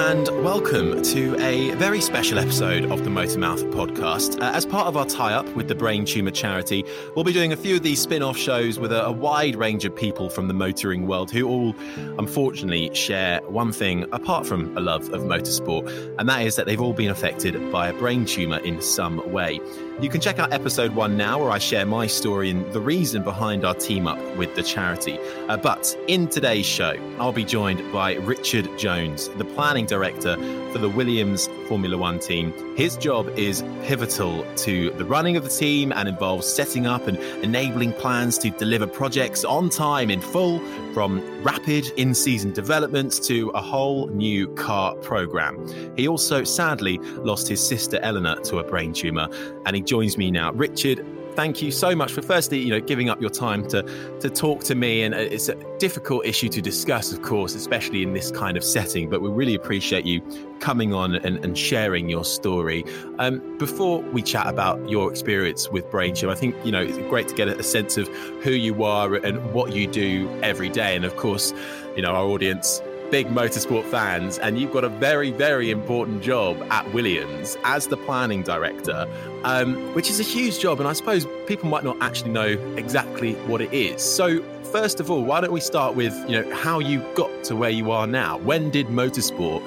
And welcome to a very special episode of the Motormouth podcast. Uh, as part of our tie up with the Brain Tumour charity, we'll be doing a few of these spin off shows with a, a wide range of people from the motoring world who all, unfortunately, share one thing apart from a love of motorsport, and that is that they've all been affected by a brain tumour in some way. You can check out episode one now, where I share my story and the reason behind our team up with the charity. Uh, but in today's show, I'll be joined by Richard Jones, the planning director for the Williams Formula One team. His job is pivotal to the running of the team and involves setting up and enabling plans to deliver projects on time in full, from rapid in season developments to a whole new car program. He also sadly lost his sister Eleanor to a brain tumour, and he joins me now. Richard, thank you so much for firstly, you know, giving up your time to to talk to me. And it's a difficult issue to discuss, of course, especially in this kind of setting. But we really appreciate you coming on and, and sharing your story. Um, before we chat about your experience with brain I think you know it's great to get a sense of who you are and what you do every day. And of course, you know, our audience big motorsport fans, and you've got a very, very important job at Williams as the planning director, um, which is a huge job. And I suppose people might not actually know exactly what it is. So, first of all, why don't we start with you know how you got to where you are now? When did motorsport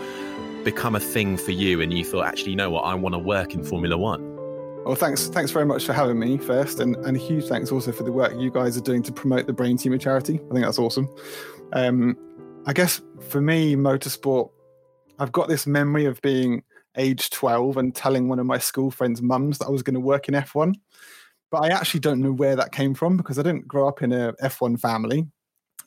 become a thing for you, and you thought, actually, you know what, I want to work in Formula One? Well, thanks, thanks very much for having me first, and, and a huge thanks also for the work you guys are doing to promote the Brain Tumor charity. I think that's awesome. Um, I guess for me, motorsport, I've got this memory of being age 12 and telling one of my school friends' mums that I was going to work in F1. But I actually don't know where that came from because I didn't grow up in a F1 family.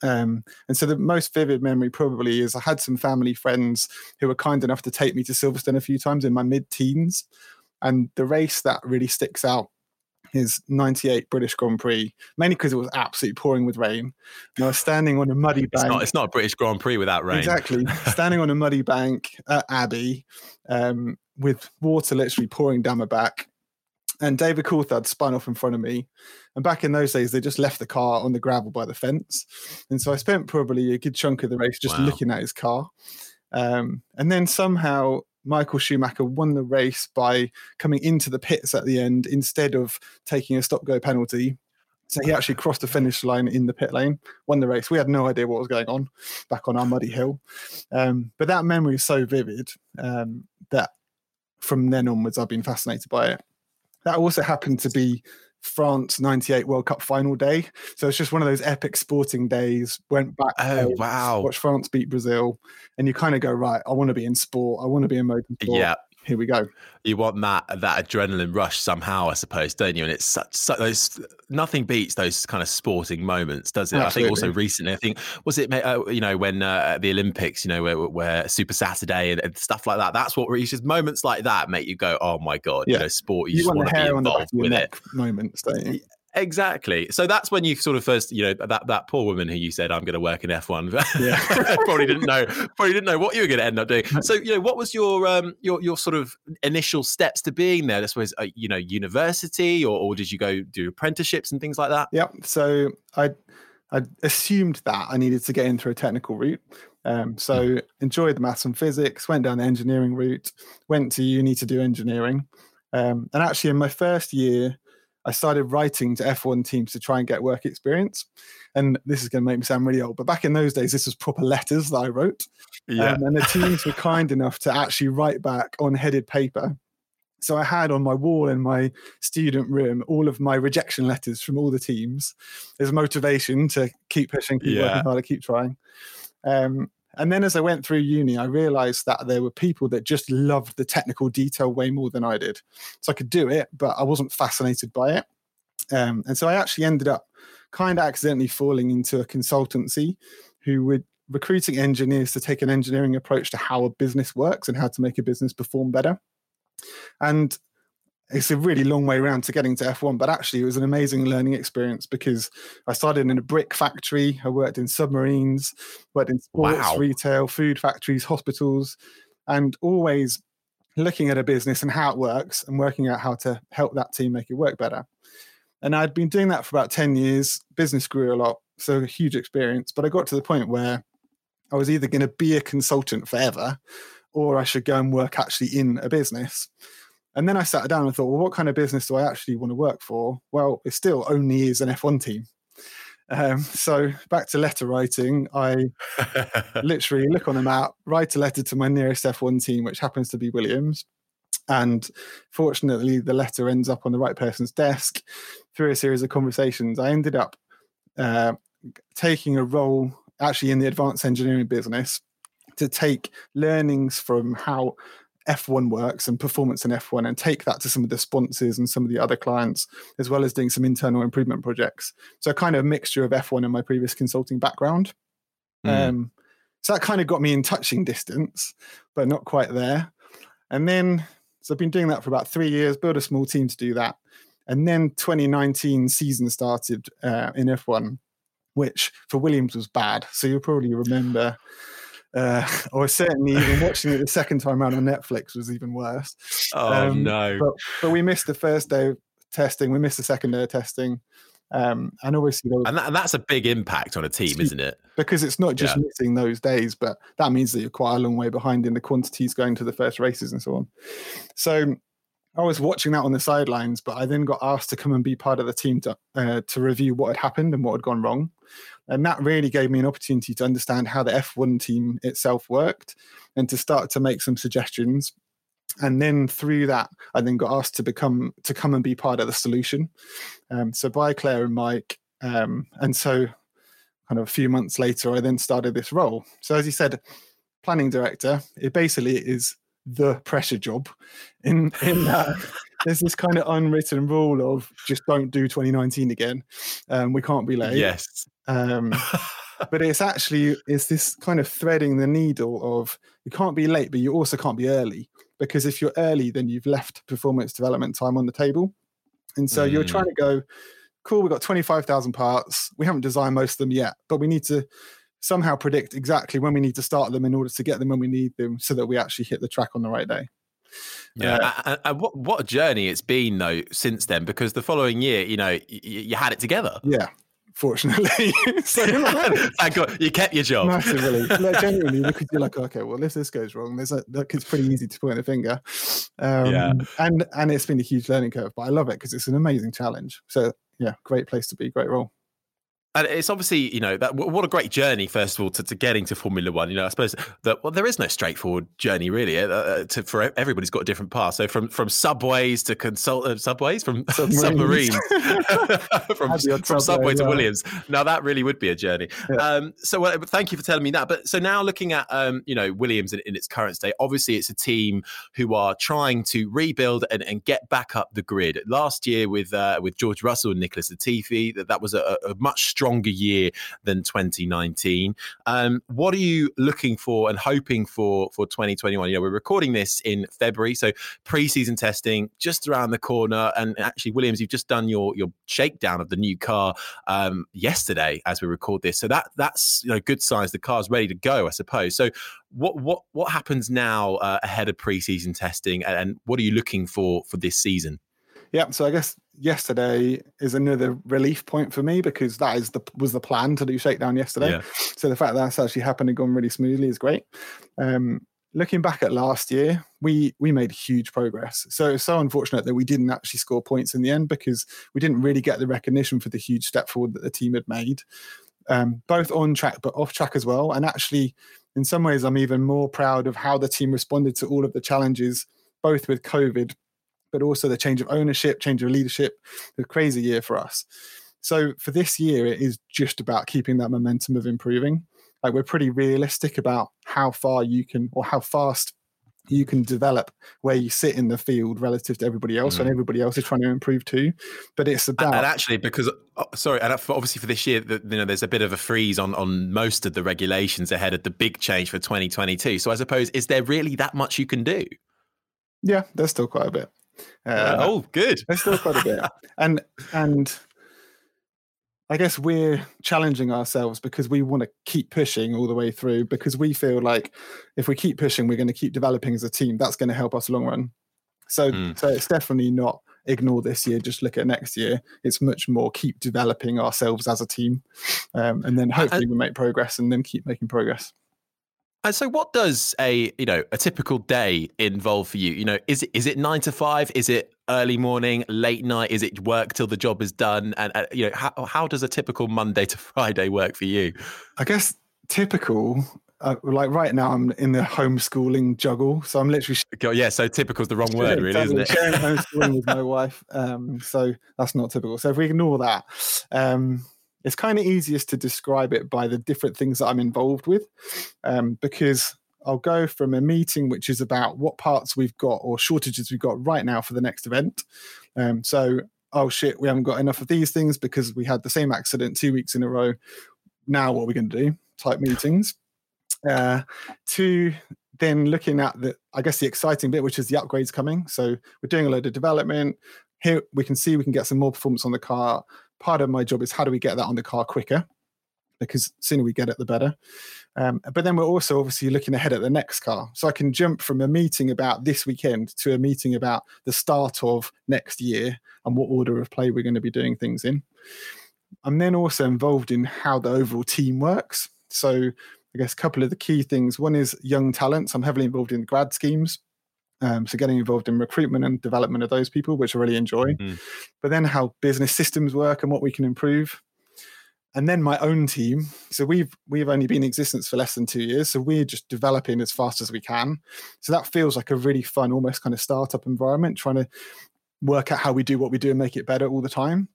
Um, and so the most vivid memory probably is I had some family friends who were kind enough to take me to Silverstone a few times in my mid teens. And the race that really sticks out is 98 British Grand Prix, mainly because it was absolutely pouring with rain. And I was standing on a muddy bank. It's not, it's not a British Grand Prix without rain. Exactly. standing on a muddy bank at Abbey um, with water literally pouring down my back. And David Coulthard spun off in front of me. And back in those days, they just left the car on the gravel by the fence. And so I spent probably a good chunk of the race just Wow. looking at his car. Um, and then somehow Michael Schumacher won the race by coming into the pits at the end instead of taking a stop go penalty. So he actually crossed the finish line in the pit lane, won the race. We had no idea what was going on back on our muddy hill. Um, but that memory is so vivid um, that from then onwards, I've been fascinated by it. That also happened to be France 98 World Cup final day. So it's just one of those epic sporting days. Went back, Oh, home, wow. watched France beat Brazil, and you kind of go, right, I want to be in sport. I want to be in motorsport. Yeah. Here we go. You want that that adrenaline rush somehow, I suppose, don't you? And it's such, such those nothing beats those kind of sporting moments, does it? Absolutely. I think also recently, I think was it uh, you know when uh, the Olympics, you know, where, where Super Saturday and, and, stuff like that. That's what reaches moments like that make you go, oh my god, yeah. you know, sport. You, you want to be involved with it. Moments, don't you? Exactly. So that's when you sort of first, you know, that that poor woman who you said I'm going to work in F1. Yeah. probably didn't know. Probably didn't know what you were going to end up doing. So you know, what was your um your your sort of initial steps to being there? This was uh, you know university, or, or did you go do apprenticeships and things like that? Yep. So I I assumed that I needed to get in through a technical route. Um, so mm. enjoyed the maths and physics, went down the engineering route, went to uni to do engineering. Um, and actually, in my first year, I started writing to F1 teams to try and get work experience. And this is going to make me sound really old, but back in those days, this was proper letters that I wrote. Yeah. Um, and the teams were kind enough to actually write back on headed paper. So I had on my wall in my student room all of my rejection letters from all the teams as motivation to keep pushing, keep yeah. working harder, keep trying. Um, and then as I went through uni, I realized that there were people that just loved the technical detail way more than I did. So I could do it, but I wasn't fascinated by it. Um, and so I actually ended up kind of accidentally falling into a consultancy who were recruiting engineers to take an engineering approach to how a business works and how to make a business perform better. And it's a really long way around to getting to F1, but actually it was an amazing learning experience because I started in a brick factory, I worked in submarines, worked in sports, wow. retail, food factories, hospitals, and always looking at a business and how it works and working out how to help that team make it work better. And I'd been doing that for about 10 years. Business grew a lot, so a huge experience. But I got to the point where I was either going to be a consultant forever or I should go and work actually in a business. And then I sat down and thought, well, what kind of business do I actually want to work for? Well, it still only is an F1 team. Um, so back to letter writing, I literally look on a map, write a letter to my nearest F1 team, which happens to be Williams. And fortunately, the letter ends up on the right person's desk. Through a series of conversations, I ended up uh, taking a role actually in the advanced engineering business to take learnings from how F1 works and performance in F1 and take that to some of the sponsors and some of the other clients, as well as doing some internal improvement projects. So, kind of a mixture of F1 and my previous consulting background. Mm. Um, so, that kind of got me in touching distance, but not quite there. And then, so I've been doing that for about three years, build a small team to do that. And then 2019 season started uh, in F1, which for Williams was bad. So, you'll probably remember uh, or certainly even watching it the second time around on Netflix was even worse. Oh um, no! But, but, we missed the first day of testing. We missed the second day of testing, um, and obviously, was, and, that, and, that's a big impact on a team, isn't it? Because it's not just yeah. missing those days, but that means that you're quite a long way behind in the quantities going to the first races and so on. So I was watching that on the sidelines, but I then got asked to come and be part of the team to uh, to review what had happened and what had gone wrong. And that really gave me an opportunity to understand how the F1 team itself worked and to start to make some suggestions. And then through that, I then got asked to become to come and be part of the solution. Um, so by Claire and Mike, um, and so kind of a few months later, I then started this role. So as you said, planning director, it basically is the pressure job in in that there's this kind of unwritten rule of just don't do 2019 again um, we can't be late yes um, but it's actually it's this kind of threading the needle of you can't be late, but you also can't be early because if you're early, then you've left performance development time on the table, and so mm. you're trying to go. Cool, we've got 25,000 parts. We haven't designed most of them yet, but we need to somehow predict exactly when we need to start them in order to get them when we need them so that we actually hit the track on the right day. Yeah, uh, and, and, what what a journey it's been though since then. Because the following year, you know, you had it together. Yeah, fortunately. so, Thank God you kept your job. Massively. Like, genuinely, because you're like, okay, well, if this goes wrong, there's a, like, it's pretty easy to point a finger. Um, yeah. And, and it's been a huge learning curve, but I love it because it's an amazing challenge. So, yeah, great place to be, great role. And it's obviously you know that what a great journey first of all to, to getting to Formula One. You know, I suppose that well, there is no straightforward journey really. Uh, uh to, for everybody's got a different path. So from from subways to consult uh, subways from submarines, from, from subway to Williams. Now that really would be a journey. Yeah. Um, so well, thank you for telling me that. But so now looking at um, you know Williams in, in, its current state, obviously it's a team who are trying to rebuild and, and get back up the grid. Last year with uh, with George Russell and Nicholas Latifi, that that was a, a much stronger stronger year than 2019. Um, what are you looking for and hoping for for 2021? You know, we're recording this in February, so preseason testing just around the corner. And actually, Williams, you've just done your your shakedown of the new car um, yesterday as we record this. So that that's you know good signs. The car's ready to go, I suppose. So what what what happens now uh, ahead of preseason testing, and what are you looking for for this season? Yeah, so I guess yesterday is another relief point for me because that is the was the plan to do shakedown yesterday. Yeah. So the fact that that's actually happened and gone really smoothly is great. Um, looking back at last year, we we made huge progress. So it's so unfortunate that we didn't actually score points in the end because we didn't really get the recognition for the huge step forward that the team had made, um, both on track but off track as well. And actually, in some ways, I'm even more proud of how the team responded to all of the challenges, both with COVID but also the change of ownership, change of leadership. A crazy year for us. So for this year, it is just about keeping that momentum of improving. Like we're pretty realistic about how far you can or how fast you can develop where you sit in the field relative to everybody else, mm. and everybody else is trying to improve too. But it's about and, actually because oh, sorry, and obviously for this year, you know, there's a bit of a freeze on on most of the regulations ahead of the big change for 2022. So I suppose is there really that much you can do? Yeah, there's still quite a bit. Uh, oh, good. There's still quite a bit, and and I guess we're challenging ourselves because we want to keep pushing all the way through because we feel like if we keep pushing, we're going to keep developing as a team. That's going to help us long run. So, mm. so it's definitely not ignore this year, just look at next year. It's much more keep developing ourselves as a team, um, and then hopefully we make progress and then keep making progress. And so, what does a you know a typical day involve for you? You know, is it is it nine to five? Is it early morning, late night? Is it work till the job is done? And uh, you know, how how does a typical Monday to Friday work for you? I guess typical. Uh, like right now, I'm in the homeschooling juggle, so I'm literally. Yeah, so typical is the wrong word, really, isn't it? Sharing homeschooling with my wife, um, so that's not typical. So if we ignore that, um, it's kind of easiest to describe it by the different things that I'm involved with, um, because I'll go from a meeting which is about what parts we've got or shortages we've got right now for the next event. Um, so, oh shit, we haven't got enough of these things because we had the same accident two weeks in a row. Now, what are we going to do? Type meetings. Uh, to then looking at the, I guess the exciting bit, which is the upgrades coming. So we're doing a load of development. Here we can see we can get some more performance on the car part of my job is how do we get that on the car quicker? Because sooner we get it, the better. Um, but then we're also obviously looking ahead at the next car. So I can jump from a meeting about this weekend to a meeting about the start of next year and what order of play we're going to be doing things in. I'm then also involved in how the overall team works. So I guess a couple of the key things. One is young talents. I'm heavily involved in grad schemes. Um, so getting involved in recruitment and development of those people, which I really enjoy. Mm-hmm. But then how business systems work and what we can improve. And then my own team. So we've we've only been in existence for less than two years. So we're just developing as fast as we can. So that feels like a really fun, almost kind of startup environment, trying to work out how we do what we do and make it better all the time.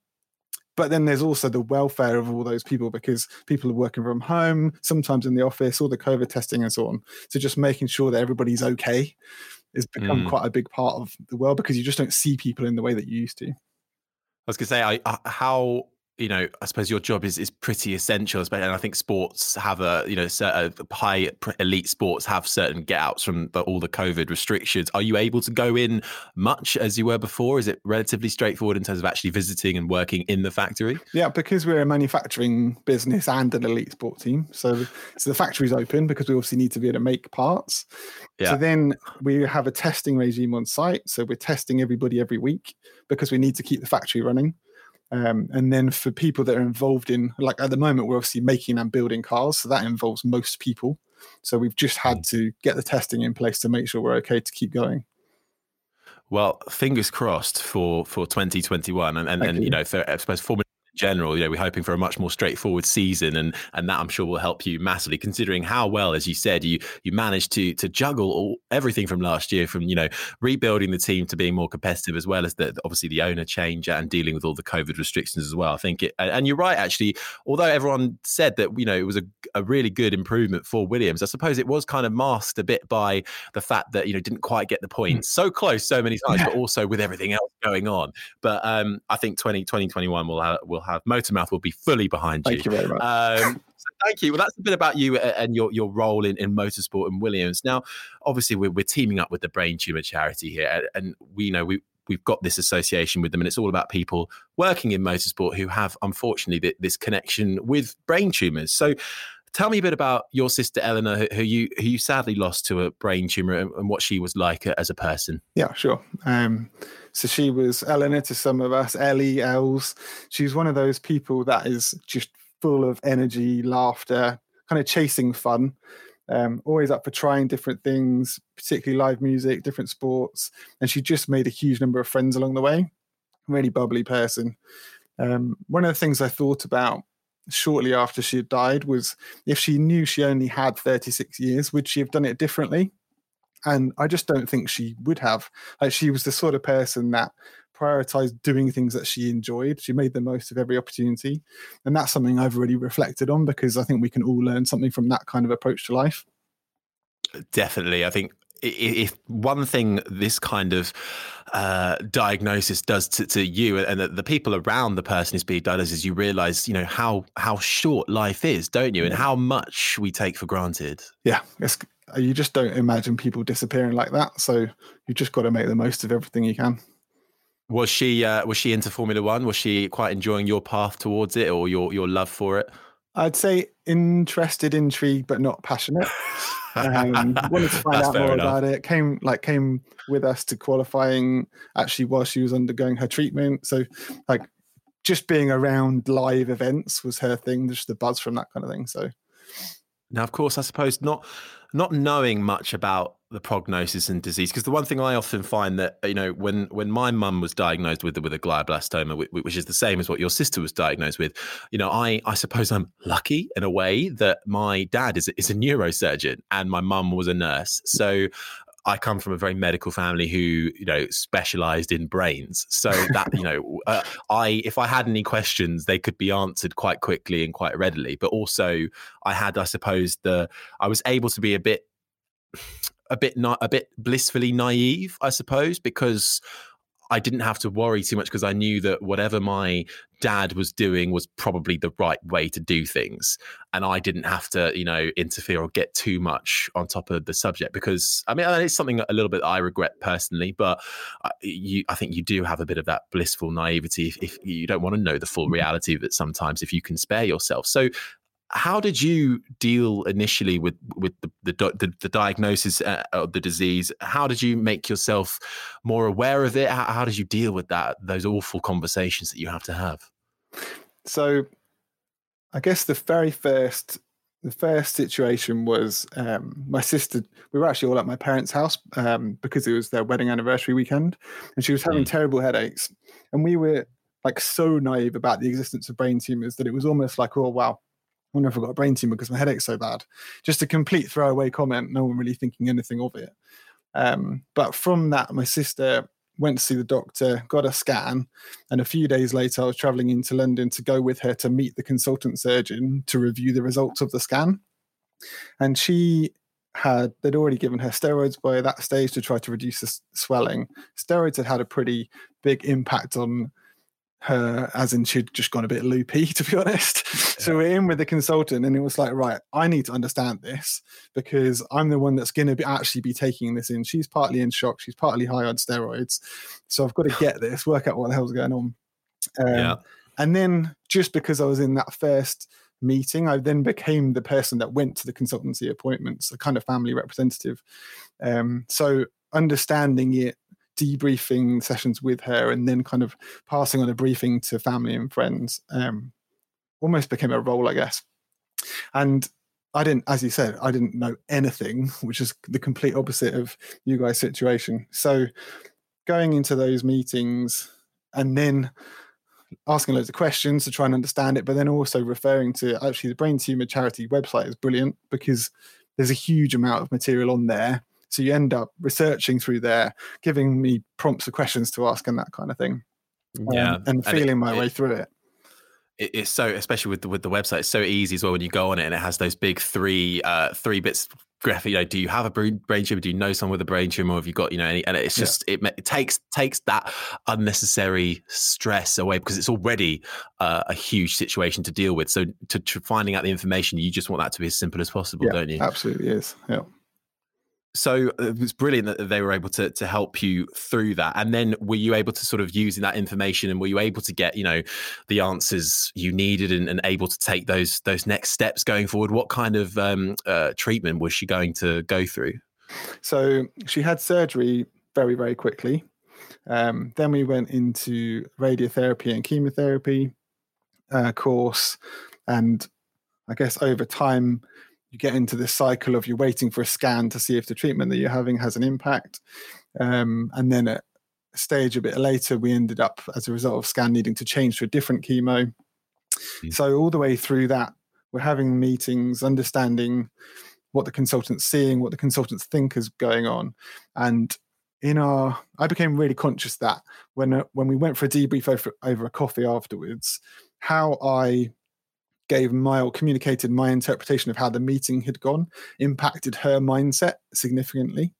But then there's also the welfare of all those people because people are working from home, sometimes in the office, all the COVID testing and so on. So just making sure that everybody's okay has become mm. quite a big part of the world because you just don't see people in the way that you used to. I was going to say, I, I, how you know, I suppose your job is is pretty essential, and I think sports have a you know certain uh, high elite sports have certain get outs from the, all the COVID restrictions. Are you able to go in much as you were before? Is it relatively straightforward in terms of actually visiting and working in the factory? Yeah, because we're a manufacturing business and an elite sport team, so so the factory's open because we obviously need to be able to make parts. Yeah. So then we have a testing regime on site, so we're testing everybody every week because we need to keep the factory running. Um, and then for people that are involved in, like at the moment, we're obviously making and building cars, so that involves most people. So we've just had mm. to get the testing in place to make sure we're okay to keep going. Well, fingers crossed for for 2021, and and, and you. you know, for, I suppose Formula general. You know, we're hoping for a much more straightforward season, and and that I'm sure will help you massively. Considering how well, as you said, you you managed to to juggle all, everything from last year, from you know rebuilding the team to being more competitive, as well as the obviously the owner change and dealing with all the COVID restrictions as well. I think it, and you're right actually. Although everyone said that you know it was a, a really good improvement for Williams, I suppose it was kind of masked a bit by the fact that you know didn't quite get the hmm. points so close so many times, yeah. but also with everything else going on. But um, I think 20, 2021 will have, will have Motormouth will be fully behind you. Thank you very much. Um, so thank you. Well, that's a bit about you and your your role in, in motorsport and Williams. Now, obviously, we're, we're teaming up with the Brain Tumor Charity here, and we know we we've got this association with them and it's all about people working in motorsport who have unfortunately this connection with brain tumors so tell me a bit about your sister eleanor who you who you sadly lost to a brain tumor and, and what she was like as a person yeah sure um, so she was eleanor to some of us ellie els she's one of those people that is just full of energy, laughter, kind of chasing fun. Um, always up for trying different things, particularly live music, different sports. And she just made a huge number of friends along the way. Really bubbly person. Um, one of the things I thought about shortly after she had died was if she knew she only had 36 years, would she have done it differently? And I just don't think she would have. Like she was the sort of person that prioritized doing things that she enjoyed. She made the most of every opportunity. And that's something I've really reflected on because I think we can all learn something from that kind of approach to life. Definitely. I think if one thing this kind of uh, diagnosis does to, to you and the, the, people around the person who's being diagnosed is you realize you know how how short life is don't you and how much we take for granted yeah you just don't imagine people disappearing like that so you just got to make the most of everything you can was she uh, was she into Formula One? Was she quite enjoying your path towards it or your your love for it? I'd say interested, intrigued, but not passionate. Um, wanted to find out more enough. about it. Came like came with us to qualifying actually while she was undergoing her treatment. So like just being around live events was her thing. Just the buzz from that kind of thing. So now, of course, I suppose not not knowing much about the prognosis and disease because the one thing I often find that you know when when my mum was diagnosed with with a glioblastoma which is the same as what your sister was diagnosed with you know I I suppose I'm lucky in a way that my dad is is a neurosurgeon and my mum was a nurse. So I come from a very medical family who, you know, specialized in brains. So that, you know, uh, I, if I had any questions, they could be answered quite quickly and quite readily. But also, I had, I suppose, the, I was able to be a bit, a bit, not a bit blissfully naive, I suppose, because I didn't have to worry too much because I knew that whatever my dad was doing was probably the right way to do things. And I didn't have to, you know, interfere or get too much on top of the subject because I mean, it's something a little bit I regret personally, but you, I think you do have a bit of that blissful naivety if, if you don't want to know the full mm-hmm. reality of it sometimes, if you can spare yourself. So how did you deal initially with with the the, the, the diagnosis uh, of the disease? How did you make yourself more aware of it? How, how, did you deal with that? Those awful conversations that you have to have. So, I guess the very first the first situation was um, my sister. We were actually all at my parents' house um, because it was their wedding anniversary weekend, and she was having mm. terrible headaches. And we were like so naive about the existence of brain tumors that it was almost like, oh wow, wonder if I've got a brain tumor because my headache's so bad. Just a complete throwaway comment, no one really thinking anything of it. Um, but from that, my sister went to see the doctor, got a scan, and a few days later, I was traveling into London to go with her to meet the consultant surgeon to review the results of the scan. And she had, they'd already given her steroids by that stage to try to reduce the swelling. Steroids had had a pretty big impact on her as in she'd just gone a bit loopy to be honest. Yeah. so we're in with the consultant and it was like right i need to understand this because i'm the one that's going to be actually be taking this in. She's partly in shock. She's partly high on steroids. So i've got to get this work out what the hell's going on. Um, yeah. and then just because i was in that first meeting i then became the person that went to the consultancy appointments a kind of family representative. Um, so understanding it debriefing sessions with her and then kind of passing on a briefing to family and friends um, almost became a role, I guess. And I didn't, as you said, I didn't know anything, which is the complete opposite of you guys' situation. So going into those meetings and then asking loads of questions to try and understand it, but then also referring to actually the Brain Tumor Charity website is brilliant because there's a huge amount of material on there. So you end up researching through there, giving me prompts of questions to ask and that kind of thing. Yeah. Um, and feeling and it, my it, way through it it's so especially with the, with the website it's so easy as well when you go on it and it has those big three uh three bits graphic you know do you have a brain tumor do you know someone with a brain tumor have you got you know any and it's just yeah. it, it, takes takes that unnecessary stress away because it's already uh, a huge situation to deal with so to, to, finding out the information you just want that to be as simple as possible yeah, don't you absolutely is yeah so uh, it was brilliant that they were able to to help you through that. And then were you able to sort of using that information and were you able to get you know the answers you needed and, and able to take those those next steps going forward? What kind of um, uh, treatment was she going to go through? So she had surgery very very quickly. Um, then we went into radiotherapy and chemotherapy uh, course. And i guess over time you get into this cycle of you're waiting for a scan to see if the treatment that you're having has an impact. Um, and then at a stage a bit later, we ended up, as a result of scan, needing to change to a different chemo. Mm-hmm. So, all the way through that, we're having meetings, understanding what the consultant's seeing, what the consultants think is going on. And in our, I became really conscious that when uh, when we went for a debrief over, over a coffee afterwards, how I gave my or communicated my interpretation of how the meeting had gone impacted her mindset significantly.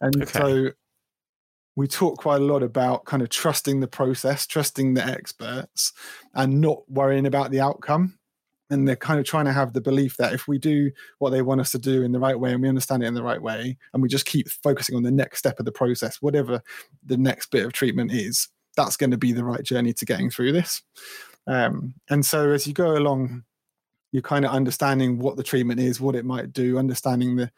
And okay. so we talk quite a lot about kind of trusting the process, trusting the experts, and not worrying about the outcome. And they're kind of trying to have the belief that if we do what they want us to do in the right way and we understand it in the right way, and we just keep focusing on the next step of the process, whatever the next bit of treatment is, that's going to be the right journey to getting through this. Um, and so as you go along, you're kind of understanding what the treatment is, what it might do, understanding the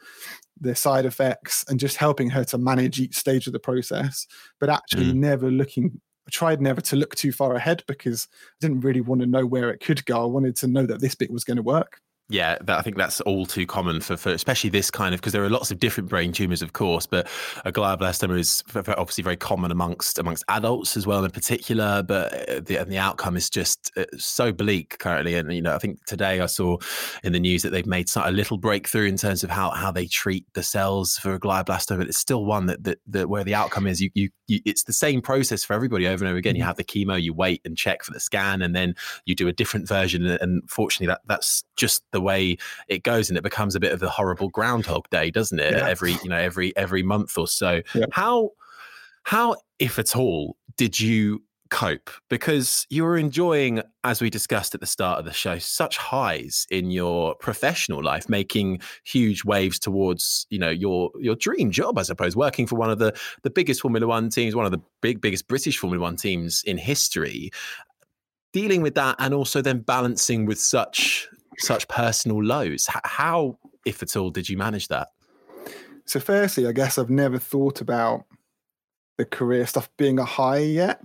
the side effects, and just helping her to manage each stage of the process, but actually mm. never looking. I tried never to look too far ahead because I didn't really want to know where it could go. I wanted to know that this bit was going to work yeah, that, I think that's all too common for, for especially this kind of because there are lots of different brain tumors, of course, but a glioblastoma is obviously very common amongst amongst adults as well, in particular. But uh, the and the outcome is just uh, so bleak currently. And you know, I think today I saw in the news that they've made a little breakthrough in terms of how how they treat the cells for a glioblastoma. But it's still one that that, that where the outcome is you, you, you it's the same process for everybody over and over again. You mm-hmm. have the chemo, you wait and check for the scan, and then you do a different version. And fortunately, that that's just the the way it goes, and it becomes a bit of a horrible Groundhog Day, doesn't it? Yeah. Every you know every every month or so. Yeah. How how if at all did you cope because you were enjoying as we discussed at the start of the show such highs in your professional life making huge waves towards you know your your dream job i suppose working for one of the the biggest formula 1 teams one of the big biggest british formula 1 teams in history dealing with that and also then balancing with such such personal lows. How, if at all, did you manage that? So, firstly, I guess I've never thought about the career stuff being a high yet.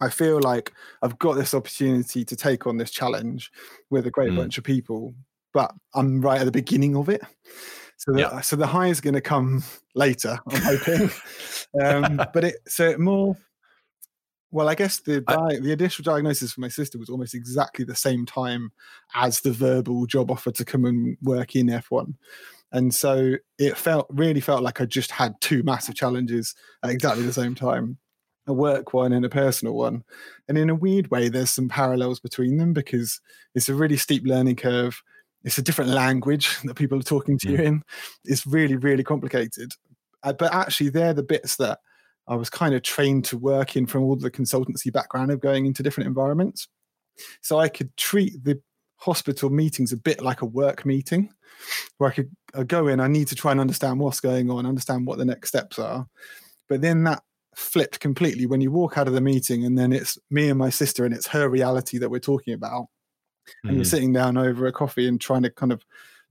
I feel like I've got this opportunity to take on this challenge with a great mm. bunch of people, but I'm right at the beginning of it. So the, yeah. so the high is going to come later, I'm hoping. um, but it so it more well, I guess the di- the initial diagnosis for my sister was almost exactly the same time as the verbal job offer to come and work in F1. And so it felt really felt like I just had two massive challenges at exactly the same time a work one and a personal one. And in a weird way, there's some parallels between them because it's a really steep learning curve. It's a different language that people are talking to yeah. you in. It's really, really complicated. Uh, but actually, they're the bits that I was kind of trained to work in from all the consultancy background of going into different environments. So I could treat the hospital meetings a bit like a work meeting where I could I'd go in, I need to try and understand what's going on, understand what the next steps are. But then that flipped completely when you walk out of the meeting and then it's me and my sister and it's her reality that we're talking about. Mm. And you're sitting down over a coffee and trying to kind of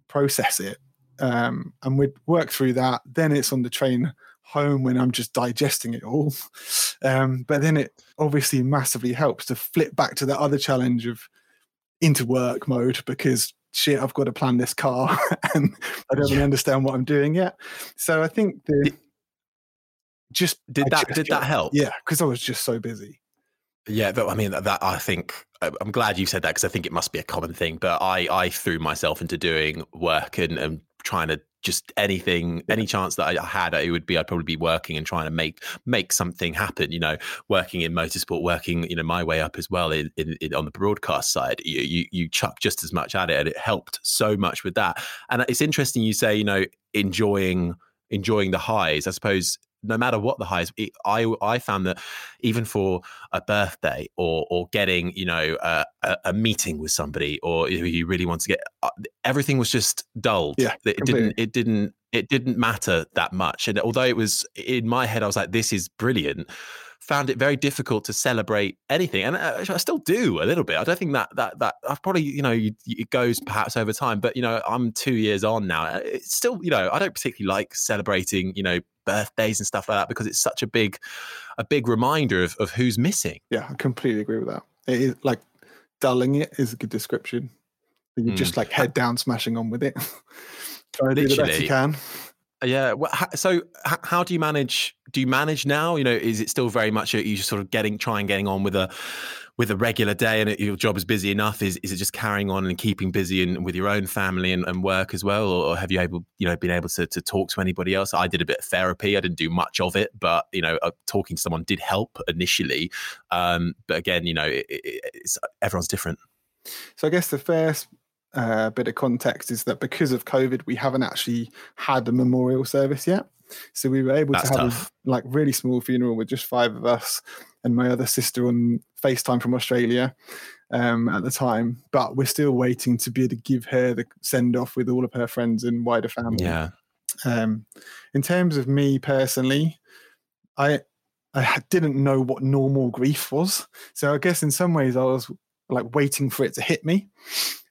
process it. Um, and we'd work through that. Then it's on the train home when I'm just digesting it all. Um, but then it obviously massively helps to flip back to the other challenge of into work mode because shit, I've got to plan this car and I don't yeah. really understand what I'm doing yet. So I think the just did that did that help? Yeah, because I was just so busy. Yeah, but I mean that I think I'm glad you said that because I think it must be a common thing. But I I threw myself into doing work and, and trying to just anything, any chance that I had, it would be I'd probably be working and trying to make make something happen. You know, working in motorsport, working you know my way up as well in, in, in, on the broadcast side. You, you you chuck just as much at it, and it helped so much with that. And it's interesting you say you know enjoying enjoying the highs. I suppose no matter what the highs, it, I I found that even for a birthday or or getting you know a, a meeting with somebody or you really want to get, uh, everything was just dulled. Yeah, it completely. didn't it didn't it didn't matter that much. And although it was in my head, I was like, this is brilliant found it very difficult to celebrate anything, and uh, I still do a little bit. I don't think that that that I've probably you know it goes perhaps over time, but you know I'm two years on now. Uh, it's still you know I don't particularly like celebrating you know birthdays and stuff like that because it's such a big a big reminder of, of who's missing. Yeah, I completely agree with that. It is like dulling it is a good description. You mm. just like head down, smashing on with it. Try to do the best you can. Yeah. Well, so how do you manage? Do you manage now? You know, is it still very much you just sort of getting trying getting on with a with a regular day, and your job is busy enough? Is is it just carrying on and keeping busy and with your own family and, and work as well, or have you able you know been able to to talk to anybody else? I did a bit of therapy. I didn't do much of it, but you know, uh, talking to someone did help initially. Um, but again, you know, it, it, everyone's different. So I guess the first uh, bit of context is that because of COVID, we haven't actually had a memorial service yet. So we were able That's to have tough. a like really small funeral with just five of us and my other sister on FaceTime from Australia um, at the time. But we're still waiting to be able to give her the send off with all of her friends and wider family. Yeah. Um, in terms of me personally, I I didn't know what normal grief was. So I guess in some ways I was like waiting for it to hit me.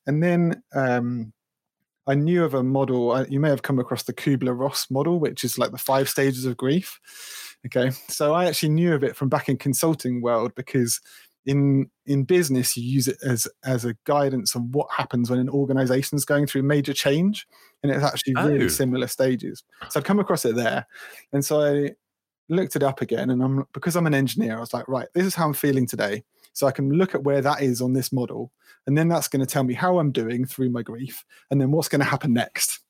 And then um, I knew of a model. You may have come across the Kubler Ross model, which is like the five stages of grief. Okay, so I actually knew of it from back in consulting world because in in business you use it as as a guidance on what happens when an organization is going through major change, and it's actually really oh. similar stages. So I'd come across it there, and so I looked it up again, and I'm because I'm an engineer, I was like, right, this is how I'm feeling today. So I can look at where that is on this model. And then that's going to tell me how I'm doing through my grief and then what's going to happen next.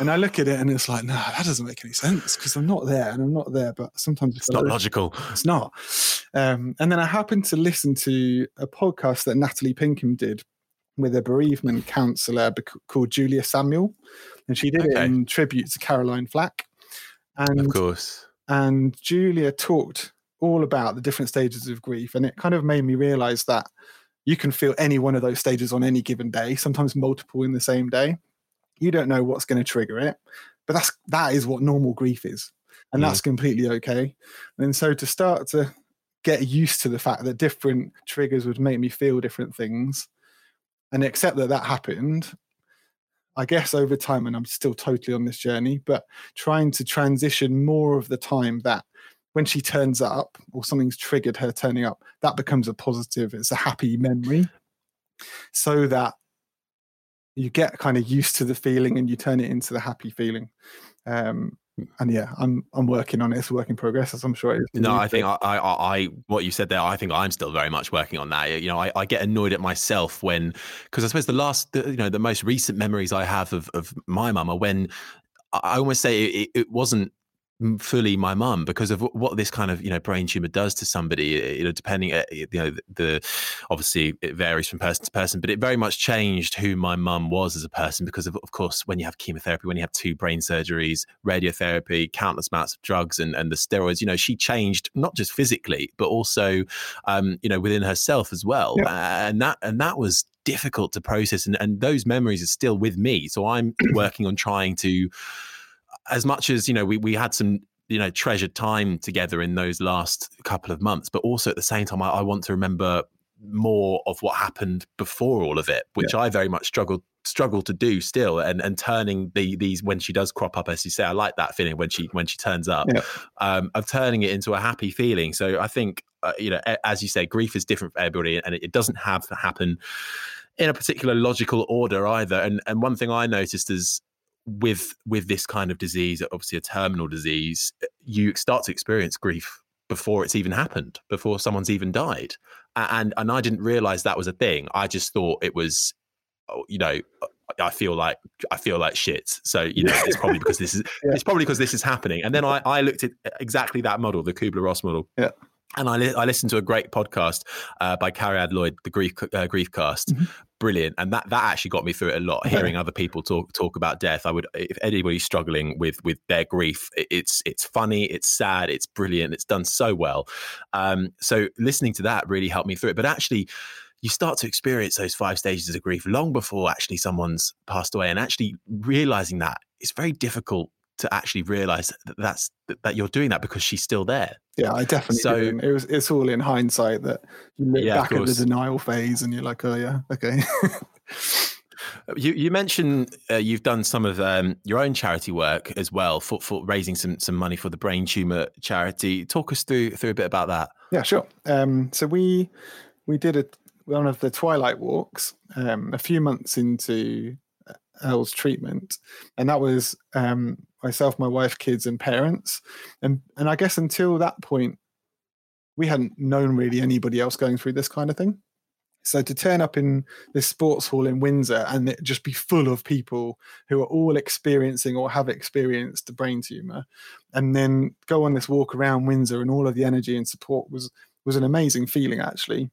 And I look at it and it's like, no, that doesn't make any sense because I'm not there and I'm not there. But sometimes it's not logical. It's not. Um, and then I happened to listen to a podcast that Natalie Pinkham did with a bereavement counselor called Julia Samuel. And she did okay. it in tribute to Caroline Flack. And, of course. And Julia talked all about the different stages of grief. And it kind of made me realize that you can feel any one of those stages on any given day, sometimes multiple in the same day. You don't know what's going to trigger it, but that's that is what normal grief is. And mm. that's completely okay. And so to start to get used to the fact that different triggers would make me feel different things and accept that that happened I guess over time, and I'm still totally on this journey, but trying to transition more of the time that when she turns up or something's triggered her turning up, that becomes a positive, it's a happy memory. So that you get kind of used to the feeling and you turn it into the happy feeling. Um, and yeah, I'm I'm working on it. It's a work in progress, as I'm sure it is. No, I think I, I, I, what you said there. I think I'm still very much working on that. You know, I, I get annoyed at myself when, because I suppose the last, the, you know, the most recent memories I have of of my mum are when I almost say it, it wasn't fully my mum because of what this kind of you know brain tumor does to somebody you know depending uh, you know the obviously it varies from person to person but it very much changed who my mum was as a person because of of course when you have chemotherapy when you have two brain surgeries radiotherapy countless amounts of drugs and and the steroids you know she changed not just physically but also um you know within herself as well yeah. and that and that was difficult to process and and those memories are still with me so i'm working on trying to as much as you know we we had some you know treasured time together in those last couple of months but also at the same time i, I want to remember more of what happened before all of it which yeah. i very much struggled struggle to do still and and turning the these when she does crop up as you say i like that feeling when she when she turns up yeah. um of turning it into a happy feeling so i think uh, you know as you say grief is different for everybody and it, it doesn't have to happen in a particular logical order either and and one thing i noticed is with with this kind of disease, obviously a terminal disease, eh, you start to experience grief before it's even happened, before someone's even died. And and I didn't realize that was a thing. I just thought it was, oh, you know, I feel like I feel like shit. So you know, it's probably because this is yeah. it's probably because this is happening. And then I I looked at eh, exactly that model, the Kubler Ross model. Yeah. And I, li- I listened to a great podcast uh, by Cariad Lloyd, the Grief uh, Griefcast. Mm-hmm. Brilliant. And that that actually got me through it a lot hearing other people talk talk about death. I would if anybody's struggling with with their grief it's it's funny it's sad it's brilliant it's done so well. Um, so listening to that really helped me through it. But actually you start to experience those five stages of grief long before actually someone's passed away. And actually realizing that it's very difficult to actually realize that that's that you're doing that because she's still there. Yeah, I definitely. So do. it was. It's all in hindsight that you look yeah, back at the denial phase and you're like, oh yeah, okay. you you mentioned uh, you've done some of um, your own charity work as well for, for raising some some money for the brain tumor charity. Talk us through through a bit about that. Yeah, sure. Um, so we we did a one of the twilight walks um, a few months into Elle's treatment, and that was um, myself, my wife, kids, and parents. And and I guess until that point, we hadn't known really anybody else going through this kind of thing. So to turn up in this sports hall in Windsor and it just be full of people who are all experiencing or have experienced a brain tumor, and then go on this walk around Windsor and all of the energy and support was was an amazing feeling actually,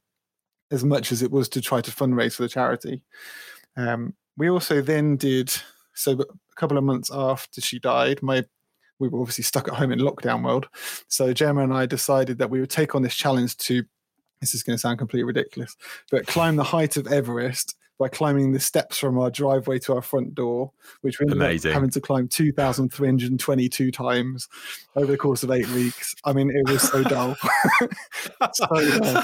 as much as it was to try to fundraise for the charity. Um, we also then did so a couple of months after she died. My we were obviously stuck at home in lockdown world, so Gemma and I decided that we would take on this challenge to. This is going to sound completely ridiculous, but climb the height of Everest by climbing the steps from our driveway to our front door, which we ended up having to climb 2,322 times over the course of eight weeks. I mean, it was so dull. so dull.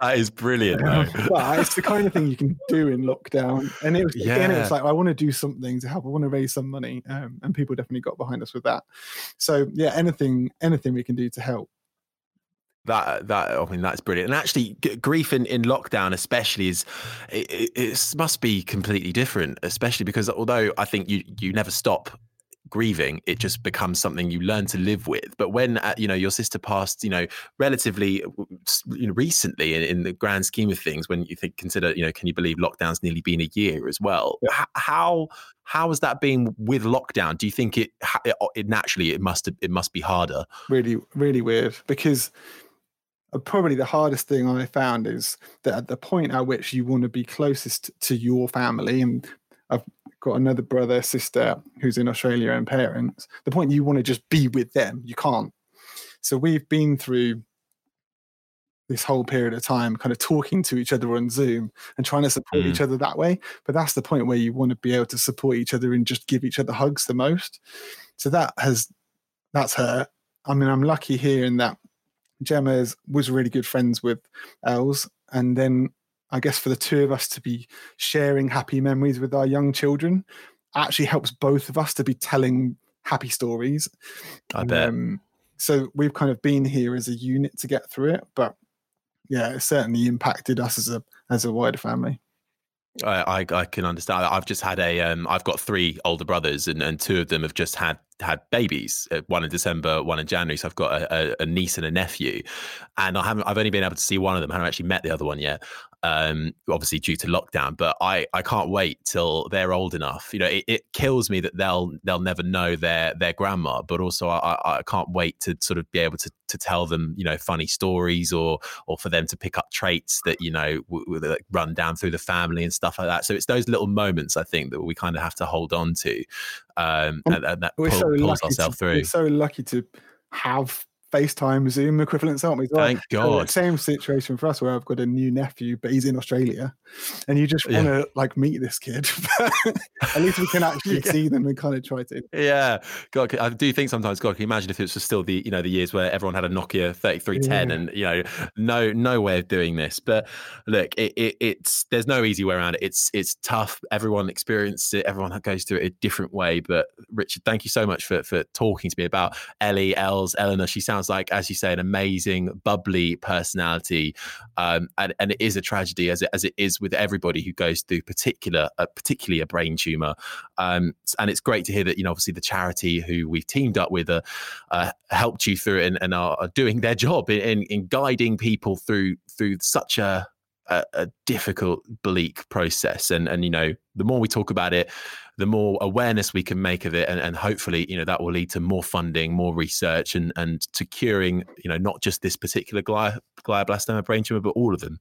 That is brilliant. but it's the kind of thing you can do in lockdown. And it was, yeah. again, it was like, I want to do something to help. I want to raise some money. Um, and people definitely got behind us with that. So yeah, anything, anything we can do to help that that I mean that's brilliant. And actually, g- grief in, in lockdown, especially, is it, it, it, must be completely different. Especially because although I think you you never stop grieving, it just becomes something you learn to live with. But when uh, you know your sister passed, you know, relatively you know recently in, in, the grand scheme of things, when you think consider, you know, can you believe lockdown's nearly been a year as well? Yeah. How how has that been with lockdown? Do you think it, it, it naturally it must it must be harder? Really, really weird because probably the hardest thing I found is that at the point at which you want to be closest to your family, and I've got another brother, sister who's in Australia and parents, the point you want to just be with them, you can't. So we've been through this whole period of time kind of talking to each other on Zoom and trying to support mm. each other that way. But that's the point where you want to be able to support each other and just give each other hugs the most. So that has that's hurt. I mean, I'm lucky here in that Gemma was really good friends with Els, and then I guess for the two of us to be sharing happy memories with our young children actually helps both of us to be telling happy stories. I bet. Um, so we've kind of been here as a unit to get through it, but yeah, it certainly impacted us as a as a wider family. I, I, I can understand. I've just had a um, I've got three older brothers, and, and two of them have just had had babies. Uh, one in December, one in January. So I've got a, a, niece and a nephew, and I haven't. I've only been able to see one of them. I haven't actually met the other one yet um, obviously due to lockdown. But I, I can't wait till they're old enough. You know, it, it kills me that they'll they'll never know their their grandma, but also I, I can't wait to sort of be able to to tell them you know funny stories or or for them to pick up traits that you know w- w- that run down through the family and stuff like that. So it's those little moments I think that we kind of have to hold on to, um, and, and, that so pulls ourselves through. We're so lucky to have FaceTime, Zoom equivalents, aren't we? Well, Thank God. Same situation for us where I've got a new nephew, but he's in Australia, and you just want to yeah. like meet this kid. At least we can actually yeah. see them and kind of try to. Yeah, God, I do think sometimes, God, can you imagine if it was still the you know the years where everyone had a Nokia thirty three ten, and you know no no way of doing this. But look, it, it, it's there's no easy way around it. It's it's tough. Everyone experiences it. Everyone goes through it a different way. But Richard, thank you so much for for talking to me about Ellie, Els, Eleanor. She sounds sounds like, as you say, an amazing, bubbly personality, um, and, and it is a tragedy as it as it is with everybody who goes through particular, uh, particularly a brain tumor. Um, and it's great to hear that you know, obviously, the charity who we've teamed up with uh, uh, helped you through it and, and are, are, doing their job in, in guiding people through through such a a, a, difficult, bleak process. And and you know, the more we talk about it, the more awareness we can make of it, and, and hopefully, you know, that will lead to more funding, more research, and and to curing, you know, not just this particular gli- glioblastoma brain tumor, but all of them.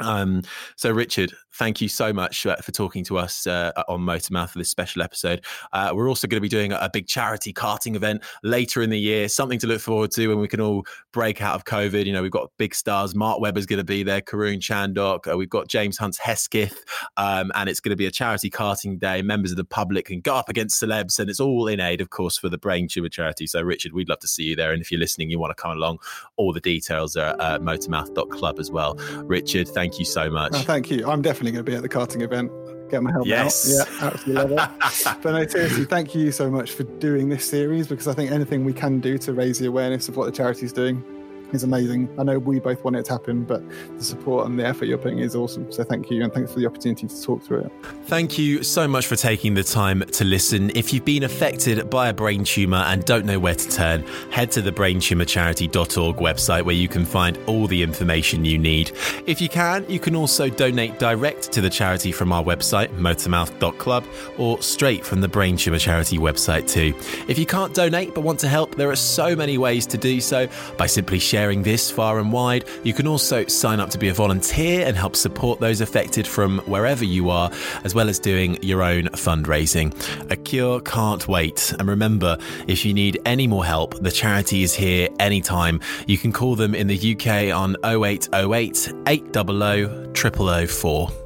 Um, so, Richard, thank you so much for, for talking to us uh, on Motormouth for this special episode. Uh, we're also going to be doing a, a, big charity karting event later in the year, something to look forward to when we can all break out of COVID. You know, we've got big stars. Mark Webber's going to be there, Karun Chandhok. Uh, we've got James Hunt's Hesketh, um, and it's going to be a charity karting day. Members of the public can go up against celebs, and it's all in aid, of course, for the Brain Tumor Charity. So, Richard, we'd love to see you there. And if you're listening, you want to come along, all the details are at motormouth.club as well. Richard, thank Thank you so much. Oh, thank you. I'm definitely going to be at the karting event. Get my helmet yes. out. Yeah, absolutely love it. but no, seriously, thank you so much for doing this series because I think anything we can do to raise the awareness of what the charity is doing is amazing. I know we both want it to happen, but the support and the effort you're putting is awesome. So thank you, and thanks for the opportunity to talk through it. Thank you so much for taking the time to listen. If you've been affected by a brain tumour and don't know where to turn, head to the braintumorcharity.org website where you can find all the information you need. If you can, you can also donate direct to the charity from our website, motormouth.club, or straight from the Brain Tumour Charity website too. If you can't donate but want to help, there are so many ways to do so by simply sharing sharing this far and wide. You can also sign up to be a volunteer and help support those affected from wherever you are, as well as doing your own fundraising. A cure can't wait. And remember, if you need any more help, the charity is here anytime. You can call them in the UK on 0808 800 0004.